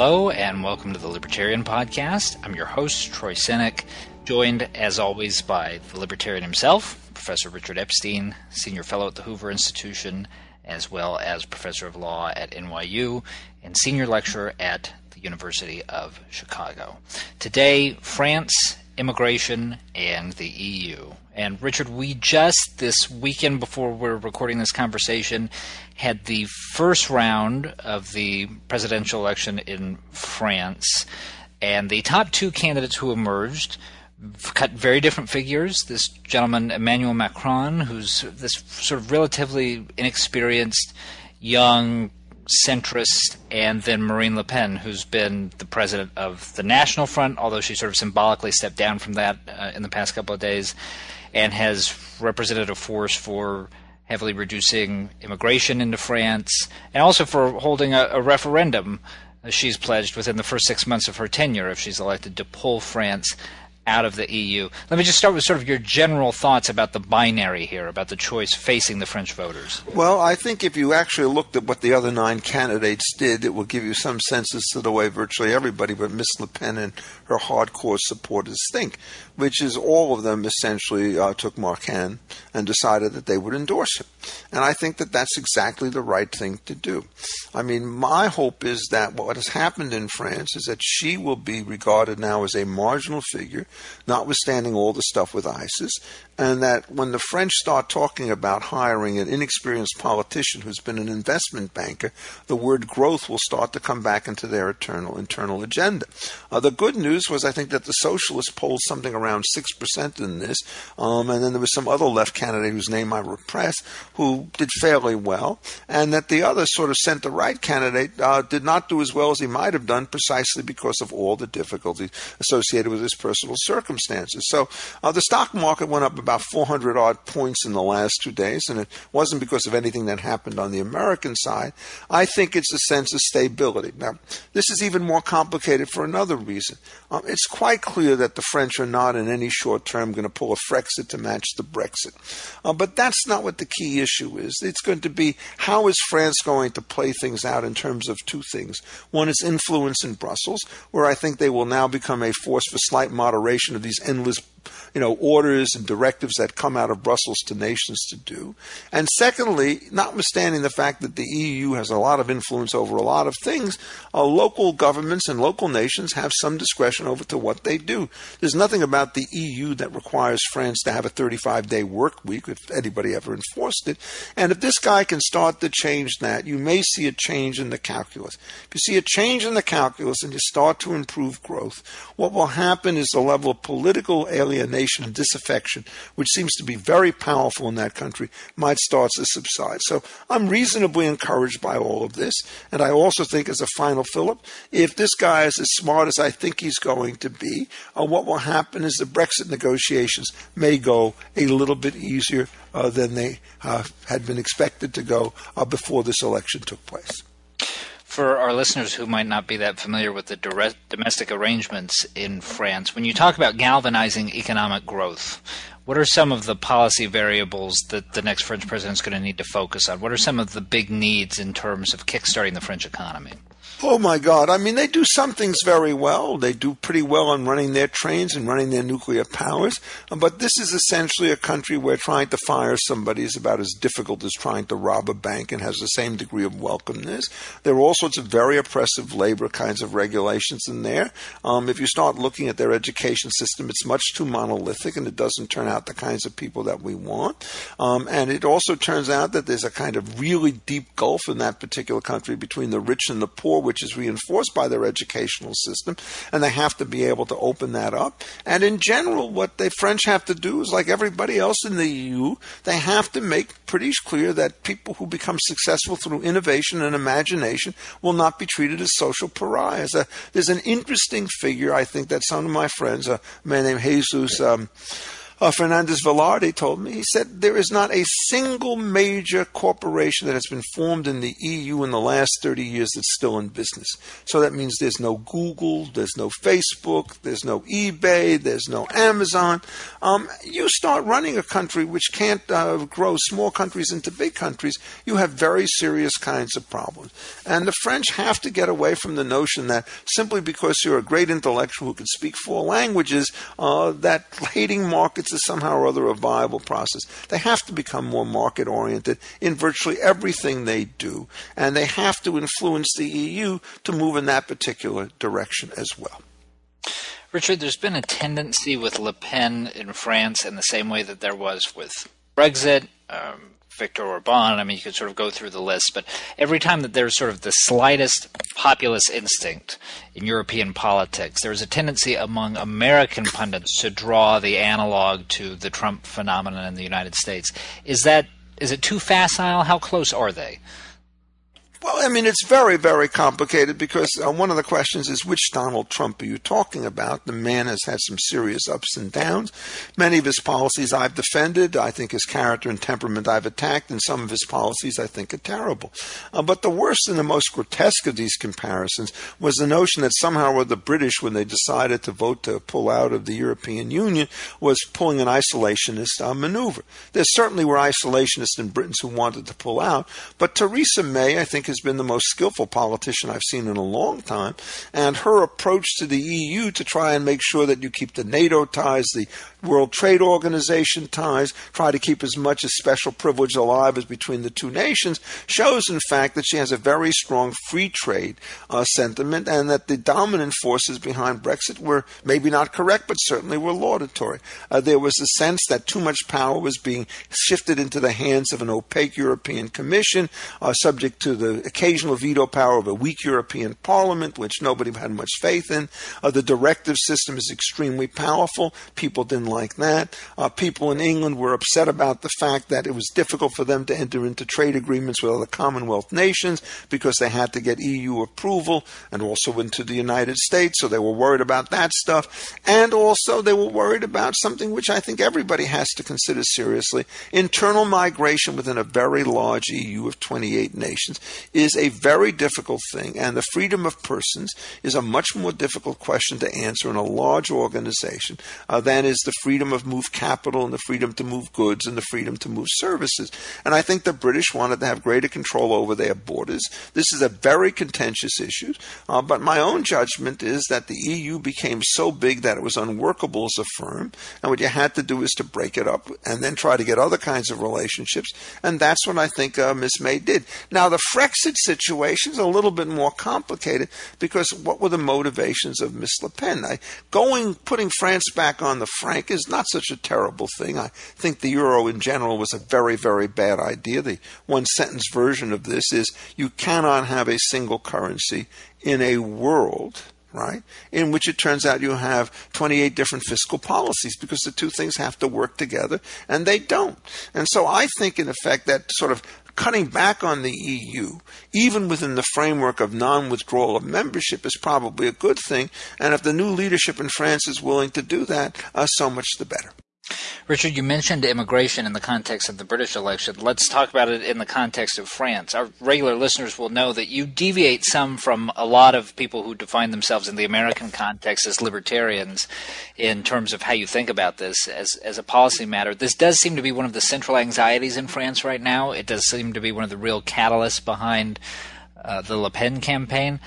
Hello, and welcome to the Libertarian Podcast. I'm your host, Troy Senik, joined as always by the Libertarian himself, Professor Richard Epstein, Senior Fellow at the Hoover Institution, as well as Professor of Law at NYU and Senior Lecturer at the University of Chicago. Today, France, immigration, and the EU. And Richard, we just this weekend before we're recording this conversation had the first round of the presidential election in France, and the top two candidates who emerged cut very different figures. This gentleman, Emmanuel Macron, who's this sort of relatively inexperienced young centrist, and then Marine Le Pen, who's been the president of the National Front, although she sort of symbolically stepped down from that uh, in the past couple of days, and has represented a force for heavily reducing immigration into France, and also for holding a, a referendum. Uh, she's pledged within the first six months of her tenure, if she's elected, to pull France out of the EU. Let me just start with sort of your general thoughts about the binary here, about the choice facing the French voters. Well, I think if you actually looked at what the other nine candidates did, it will give you some sense as to the way virtually everybody but Miss Le Pen and her hardcore supporters think, which is all of them essentially uh, took Macron and decided that they would endorse him. And I think that that's exactly the right thing to do. I mean, my hope is that what has happened in France is that she will be regarded now as a marginal figure notwithstanding all the stuff with ISIS, and that when the French start talking about hiring an inexperienced politician who's been an investment banker, the word growth will start to come back into their eternal internal agenda. Uh, the good news was I think that the socialists polled something around 6% in this, um, and then there was some other left candidate whose name I repress who did fairly well, and that the other sort of center right candidate uh, did not do as well as he might have done precisely because of all the difficulties associated with his personal circumstances. So uh, the stock market went up about 400 odd points in the last two days, and it wasn't because of anything that happened on the American side. I think it's a sense of stability. Now, this is even more complicated for another reason. Um, it's quite clear that the French are not in any short term going to pull a Frexit to match the Brexit. Uh, but that's not what the key issue is. It's going to be how is France going to play things out in terms of two things. One is influence in Brussels, where I think they will now become a force for slight moderation of these endless you know, orders and directives that come out of Brussels to nations to do. And secondly, notwithstanding the fact that the EU has a lot of influence over a lot of things, uh, local governments and local nations have some discretion over to what they do. There's nothing about the EU that requires France to have a 35 day work week if anybody ever enforced it. And if this guy can start to change that, you may see a change in the calculus. If you see a change in the calculus and you start to improve growth, what will happen is the level of political alienation alienation of disaffection, which seems to be very powerful in that country, might start to subside. So I'm reasonably encouraged by all of this. And I also think, as a final fillip, if this guy is as smart as I think he's going to be, uh, what will happen is the Brexit negotiations may go a little bit easier uh, than they uh, had been expected to go uh, before this election took place for our listeners who might not be that familiar with the direct domestic arrangements in France, when you talk about galvanizing economic growth, what are some of the policy variables that the next French president is going to need to focus on? What are some of the big needs in terms of kickstarting the French economy? Oh my God. I mean, they do some things very well. They do pretty well on running their trains and running their nuclear powers. But this is essentially a country where trying to fire somebody is about as difficult as trying to rob a bank and has the same degree of welcomeness. There are all sorts of very oppressive labor kinds of regulations in there. Um, if you start looking at their education system, it's much too monolithic and it doesn't turn out the kinds of people that we want. Um, and it also turns out that there's a kind of really deep gulf in that particular country between the rich and the poor which is reinforced by their educational system, and they have to be able to open that up. And in general, what the French have to do is like everybody else in the EU, they have to make pretty clear that people who become successful through innovation and imagination will not be treated as social pariahs. Uh, there's an interesting figure, I think, that some of my friends, a man named Jesus. Um, uh, Fernandez Villaverde told me. He said there is not a single major corporation that has been formed in the EU in the last 30 years that's still in business. So that means there's no Google, there's no Facebook, there's no eBay, there's no Amazon. Um, you start running a country which can't uh, grow small countries into big countries, you have very serious kinds of problems. And the French have to get away from the notion that simply because you're a great intellectual who can speak four languages, uh, that hating markets is somehow or other a viable process. They have to become more market oriented in virtually everything they do, and they have to influence the EU to move in that particular direction as well. Richard, there's been a tendency with Le Pen in France in the same way that there was with Brexit, um, Viktor Orban. I mean, you could sort of go through the list, but every time that there's sort of the slightest populist instinct in European politics, there's a tendency among American pundits to draw the analog to the Trump phenomenon in the United States. Is that is it too facile? How close are they? Well, I mean, it's very, very complicated because uh, one of the questions is which Donald Trump are you talking about? The man has had some serious ups and downs. Many of his policies I've defended. I think his character and temperament I've attacked, and some of his policies I think are terrible. Uh, but the worst and the most grotesque of these comparisons was the notion that somehow or the British, when they decided to vote to pull out of the European Union, was pulling an isolationist uh, maneuver. There certainly were isolationists in Britain who wanted to pull out, but Theresa May, I think, has been the most skillful politician I've seen in a long time. And her approach to the EU to try and make sure that you keep the NATO ties, the World Trade Organization ties, try to keep as much as special privilege alive as between the two nations, shows in fact that she has a very strong free trade uh, sentiment and that the dominant forces behind Brexit were maybe not correct, but certainly were laudatory. Uh, there was a sense that too much power was being shifted into the hands of an opaque European Commission, uh, subject to the occasional veto power of a weak European Parliament, which nobody had much faith in. Uh, the directive system is extremely powerful. People didn't like that. Uh, people in England were upset about the fact that it was difficult for them to enter into trade agreements with other Commonwealth nations because they had to get EU approval and also into the United States, so they were worried about that stuff. And also, they were worried about something which I think everybody has to consider seriously internal migration within a very large EU of 28 nations is a very difficult thing, and the freedom of persons is a much more difficult question to answer in a large organization uh, than is the freedom of move capital and the freedom to move goods and the freedom to move services. And I think the British wanted to have greater control over their borders. This is a very contentious issue, uh, but my own judgment is that the EU became so big that it was unworkable as a firm, and what you had to do is to break it up and then try to get other kinds of relationships, and that's what I think uh, Miss May did. Now, the Frexit situation is a little bit more complicated because what were the motivations of Miss Le Pen? I, going, putting France back on the franc is not such a terrible thing. I think the euro in general was a very, very bad idea. The one sentence version of this is you cannot have a single currency in a world right? In which it turns out you have 28 different fiscal policies because the two things have to work together and they don't. And so I think, in effect, that sort of cutting back on the EU, even within the framework of non withdrawal of membership, is probably a good thing. And if the new leadership in France is willing to do that, uh, so much the better. Richard, you mentioned immigration in the context of the British election. Let's talk about it in the context of France. Our regular listeners will know that you deviate some from a lot of people who define themselves in the American context as libertarians in terms of how you think about this as, as a policy matter. This does seem to be one of the central anxieties in France right now. It does seem to be one of the real catalysts behind uh, the Le Pen campaign.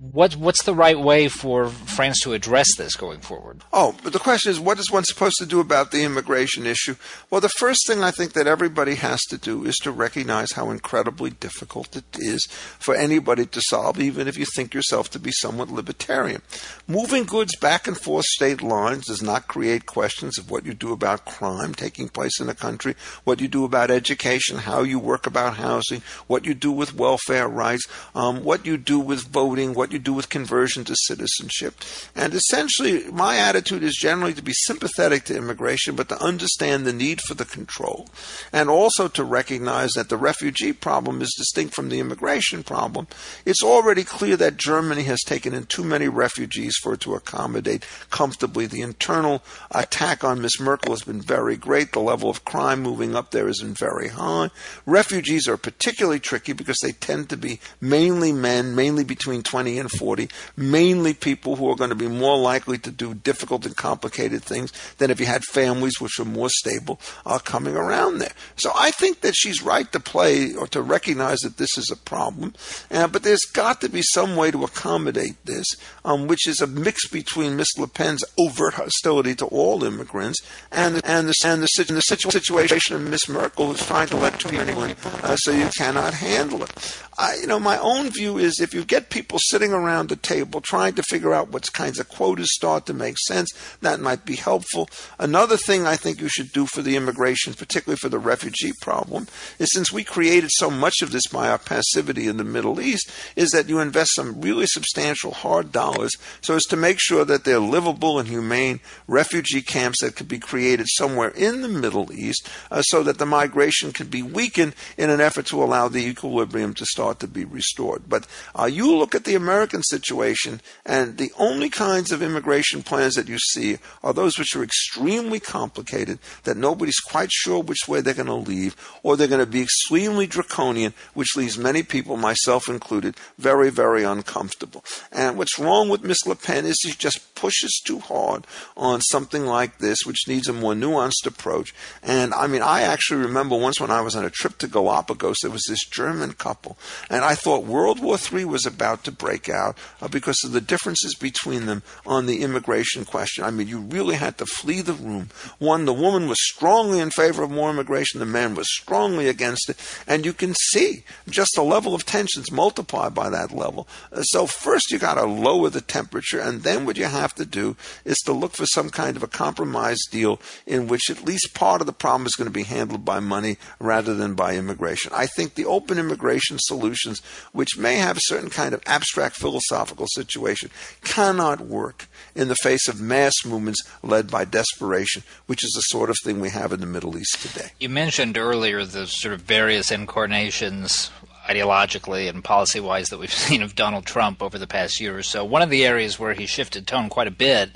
What, what's the right way for France to address this going forward? Oh, but the question is, what is one supposed to do about the immigration issue? Well, the first thing I think that everybody has to do is to recognize how incredibly difficult it is for anybody to solve, even if you think yourself to be somewhat libertarian. Moving goods back and forth state lines does not create questions of what you do about crime taking place in a country, what you do about education, how you work about housing, what you do with welfare rights, um, what you do with voting, what what you do with conversion to citizenship. And essentially, my attitude is generally to be sympathetic to immigration, but to understand the need for the control. And also to recognize that the refugee problem is distinct from the immigration problem. It's already clear that Germany has taken in too many refugees for it to accommodate comfortably. The internal attack on Miss Merkel has been very great. The level of crime moving up there has been very high. Refugees are particularly tricky because they tend to be mainly men, mainly between 20 and 40, mainly people who are going to be more likely to do difficult and complicated things than if you had families which are more stable uh, coming around there. So I think that she's right to play or to recognize that this is a problem, uh, but there's got to be some way to accommodate this, um, which is a mix between Miss Le Pen's overt hostility to all immigrants and and the and the, and the situation of Miss Merkel who's trying to let many in, uh, so you cannot handle it. I, you know, my own view is if you get people sitting around the table trying to figure out what kinds of quotas start to make sense, that might be helpful. Another thing I think you should do for the immigration, particularly for the refugee problem, is since we created so much of this by our passivity in the Middle East, is that you invest some really substantial hard dollars so as to make sure that they're livable and humane refugee camps that could be created somewhere in the Middle East uh, so that the migration could be weakened in an effort to allow the equilibrium to start to be restored. But uh, you look at the American situation, and the only kinds of immigration plans that you see are those which are extremely complicated, that nobody's quite sure which way they're going to leave, or they're going to be extremely draconian, which leaves many people, myself included, very, very uncomfortable. And what's wrong with Miss Le Pen is she just pushes too hard on something like this, which needs a more nuanced approach. And I mean, I actually remember once when I was on a trip to Galapagos, there was this German couple and I thought World War III was about to break out uh, because of the differences between them on the immigration question. I mean, you really had to flee the room. One, the woman was strongly in favor of more immigration, the man was strongly against it. And you can see just the level of tensions multiplied by that level. Uh, so, first, you got to lower the temperature, and then what you have to do is to look for some kind of a compromise deal in which at least part of the problem is going to be handled by money rather than by immigration. I think the open immigration solutions, which may have a certain kind of abstract philosophical situation, cannot work in the face of mass movements led by desperation, which is the sort of thing we have in the Middle East today. You mentioned earlier the sort of various incarnations ideologically and policy wise that we've seen of Donald Trump over the past year or so. One of the areas where he shifted tone quite a bit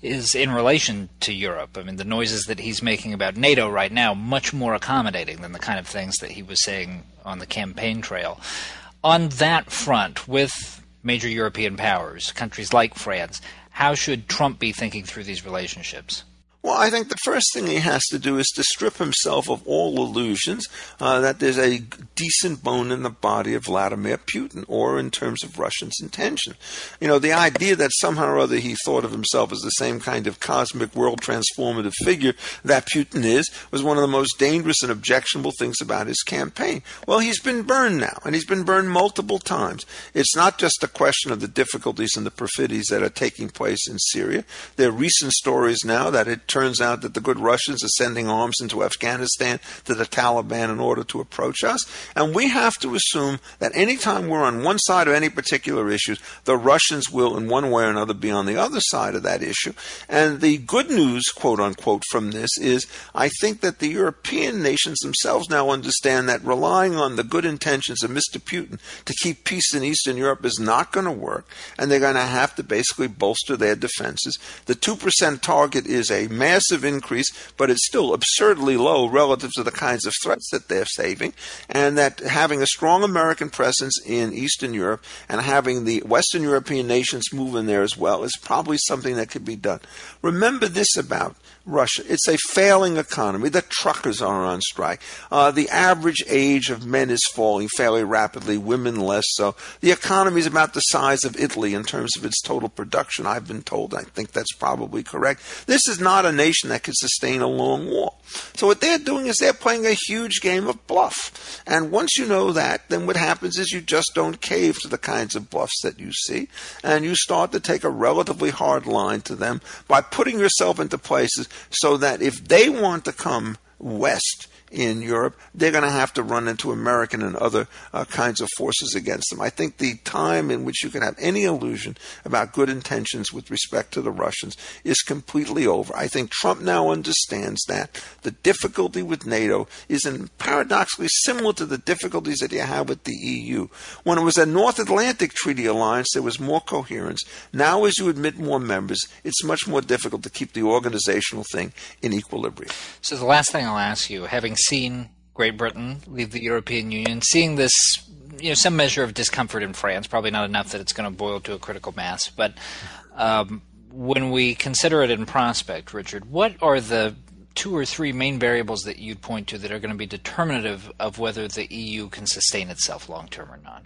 is in relation to Europe. I mean, the noises that he's making about NATO right now much more accommodating than the kind of things that he was saying on the campaign trail. On that front, with major European powers, countries like France, how should Trump be thinking through these relationships? Well, I think the first thing he has to do is to strip himself of all illusions uh, that there's a decent bone in the body of Vladimir Putin, or in terms of Russians' intention. You know, the idea that somehow or other he thought of himself as the same kind of cosmic world transformative figure that Putin is was one of the most dangerous and objectionable things about his campaign. Well, he's been burned now, and he's been burned multiple times. It's not just a question of the difficulties and the perfidies that are taking place in Syria. There are recent stories now that it turns out that the good Russians are sending arms into Afghanistan to the Taliban in order to approach us. And we have to assume that anytime we're on one side of any particular issue, the Russians will, in one way or another, be on the other side of that issue. And the good news, quote unquote, from this is I think that the European nations themselves now understand that relying on the good intentions of Mr. Putin to keep peace in Eastern Europe is not going to work. And they're going to have to basically bolster their defenses. The 2% target is a massive increase, but it's still absurdly low relative to the kinds of threats that they're saving. And that having a strong American presence in Eastern Europe and having the Western European nations move in there as well is probably something that could be done. Remember this about Russia. It's a failing economy. The truckers are on strike. Uh, the average age of men is falling fairly rapidly, women less so. The economy is about the size of Italy in terms of its total production, I've been told. I think that's probably correct. This is not a nation that can sustain a long war. So what they're doing is they're playing a huge game of bluff. And once you know that, then what happens is you just don't cave to the kinds of bluffs that you see, and you start to take a relatively hard line to them by putting yourself into places so that if they want to come west in Europe, they're going to have to run into American and other uh, kinds of forces against them. I think the time in which you can have any illusion about good intentions with respect to the Russians is completely over. I think Trump now understands that the difficulty with NATO is in paradoxically similar to the difficulties that you have with the EU. When it was a North Atlantic Treaty Alliance, there was more coherence. Now, as you admit more members, it's much more difficult to keep the organizational thing in equilibrium. So, the last thing I'll ask you, having seen Great Britain leave the European Union, seeing this, you know, some measure of discomfort in France, probably not enough that it's going to boil to a critical mass, but um, when we consider it in prospect, Richard, what are the two or three main variables that you'd point to that are going to be determinative of whether the EU can sustain itself long term or not?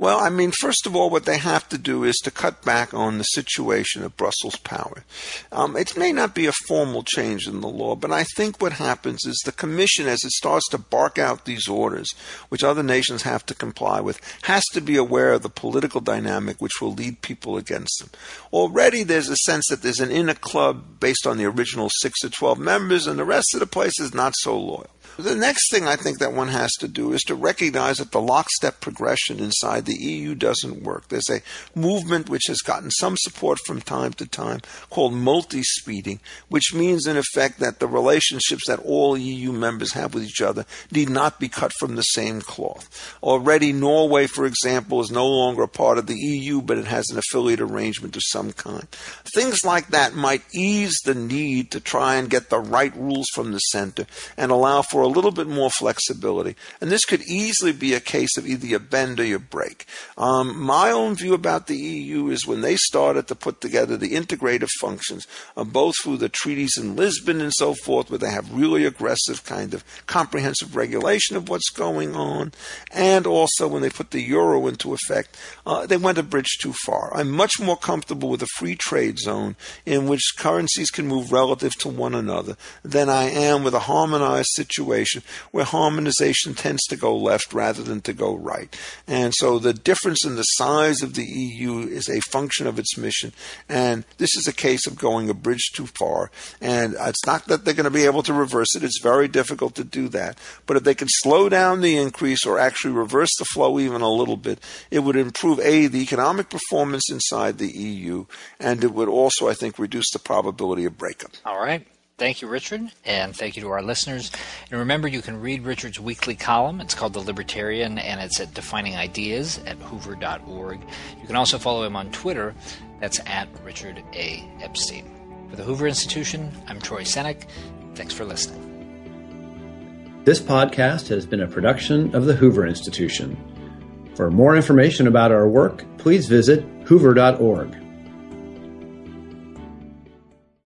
Well, I mean, first of all, what they have to do is to cut back on the situation of Brussels power. Um, it may not be a formal change in the law, but I think what happens is the Commission, as it starts to bark out these orders, which other nations have to comply with, has to be aware of the political dynamic which will lead people against them. Already there's a sense that there's an inner club based on the original 6 to 12 members, and the rest of the place is not so loyal. The next thing I think that one has to do is to recognize that the lockstep progression inside the EU doesn't work. There's a movement which has gotten some support from time to time called multi speeding, which means in effect that the relationships that all EU members have with each other need not be cut from the same cloth. Already, Norway, for example, is no longer a part of the EU, but it has an affiliate arrangement of some kind. Things like that might ease the need to try and get the right rules from the center and allow for a little bit more flexibility. And this could easily be a case of either you bend or you break. Um, my own view about the EU is when they started to put together the integrative functions, uh, both through the treaties in Lisbon and so forth, where they have really aggressive kind of comprehensive regulation of what's going on, and also when they put the euro into effect, uh, they went a bridge too far. I'm much more comfortable with a free trade zone in which currencies can move relative to one another than I am with a harmonized situation situation where harmonization tends to go left rather than to go right. And so the difference in the size of the EU is a function of its mission. And this is a case of going a bridge too far. And it's not that they're going to be able to reverse it. It's very difficult to do that. But if they can slow down the increase or actually reverse the flow even a little bit, it would improve A, the economic performance inside the EU, and it would also, I think, reduce the probability of breakup. All right. Thank you, Richard, and thank you to our listeners. And remember, you can read Richard's weekly column. It's called The Libertarian, and it's at Defining Ideas at hoover.org. You can also follow him on Twitter. That's at Richard A. Epstein. For the Hoover Institution, I'm Troy Senik. Thanks for listening. This podcast has been a production of the Hoover Institution. For more information about our work, please visit hoover.org.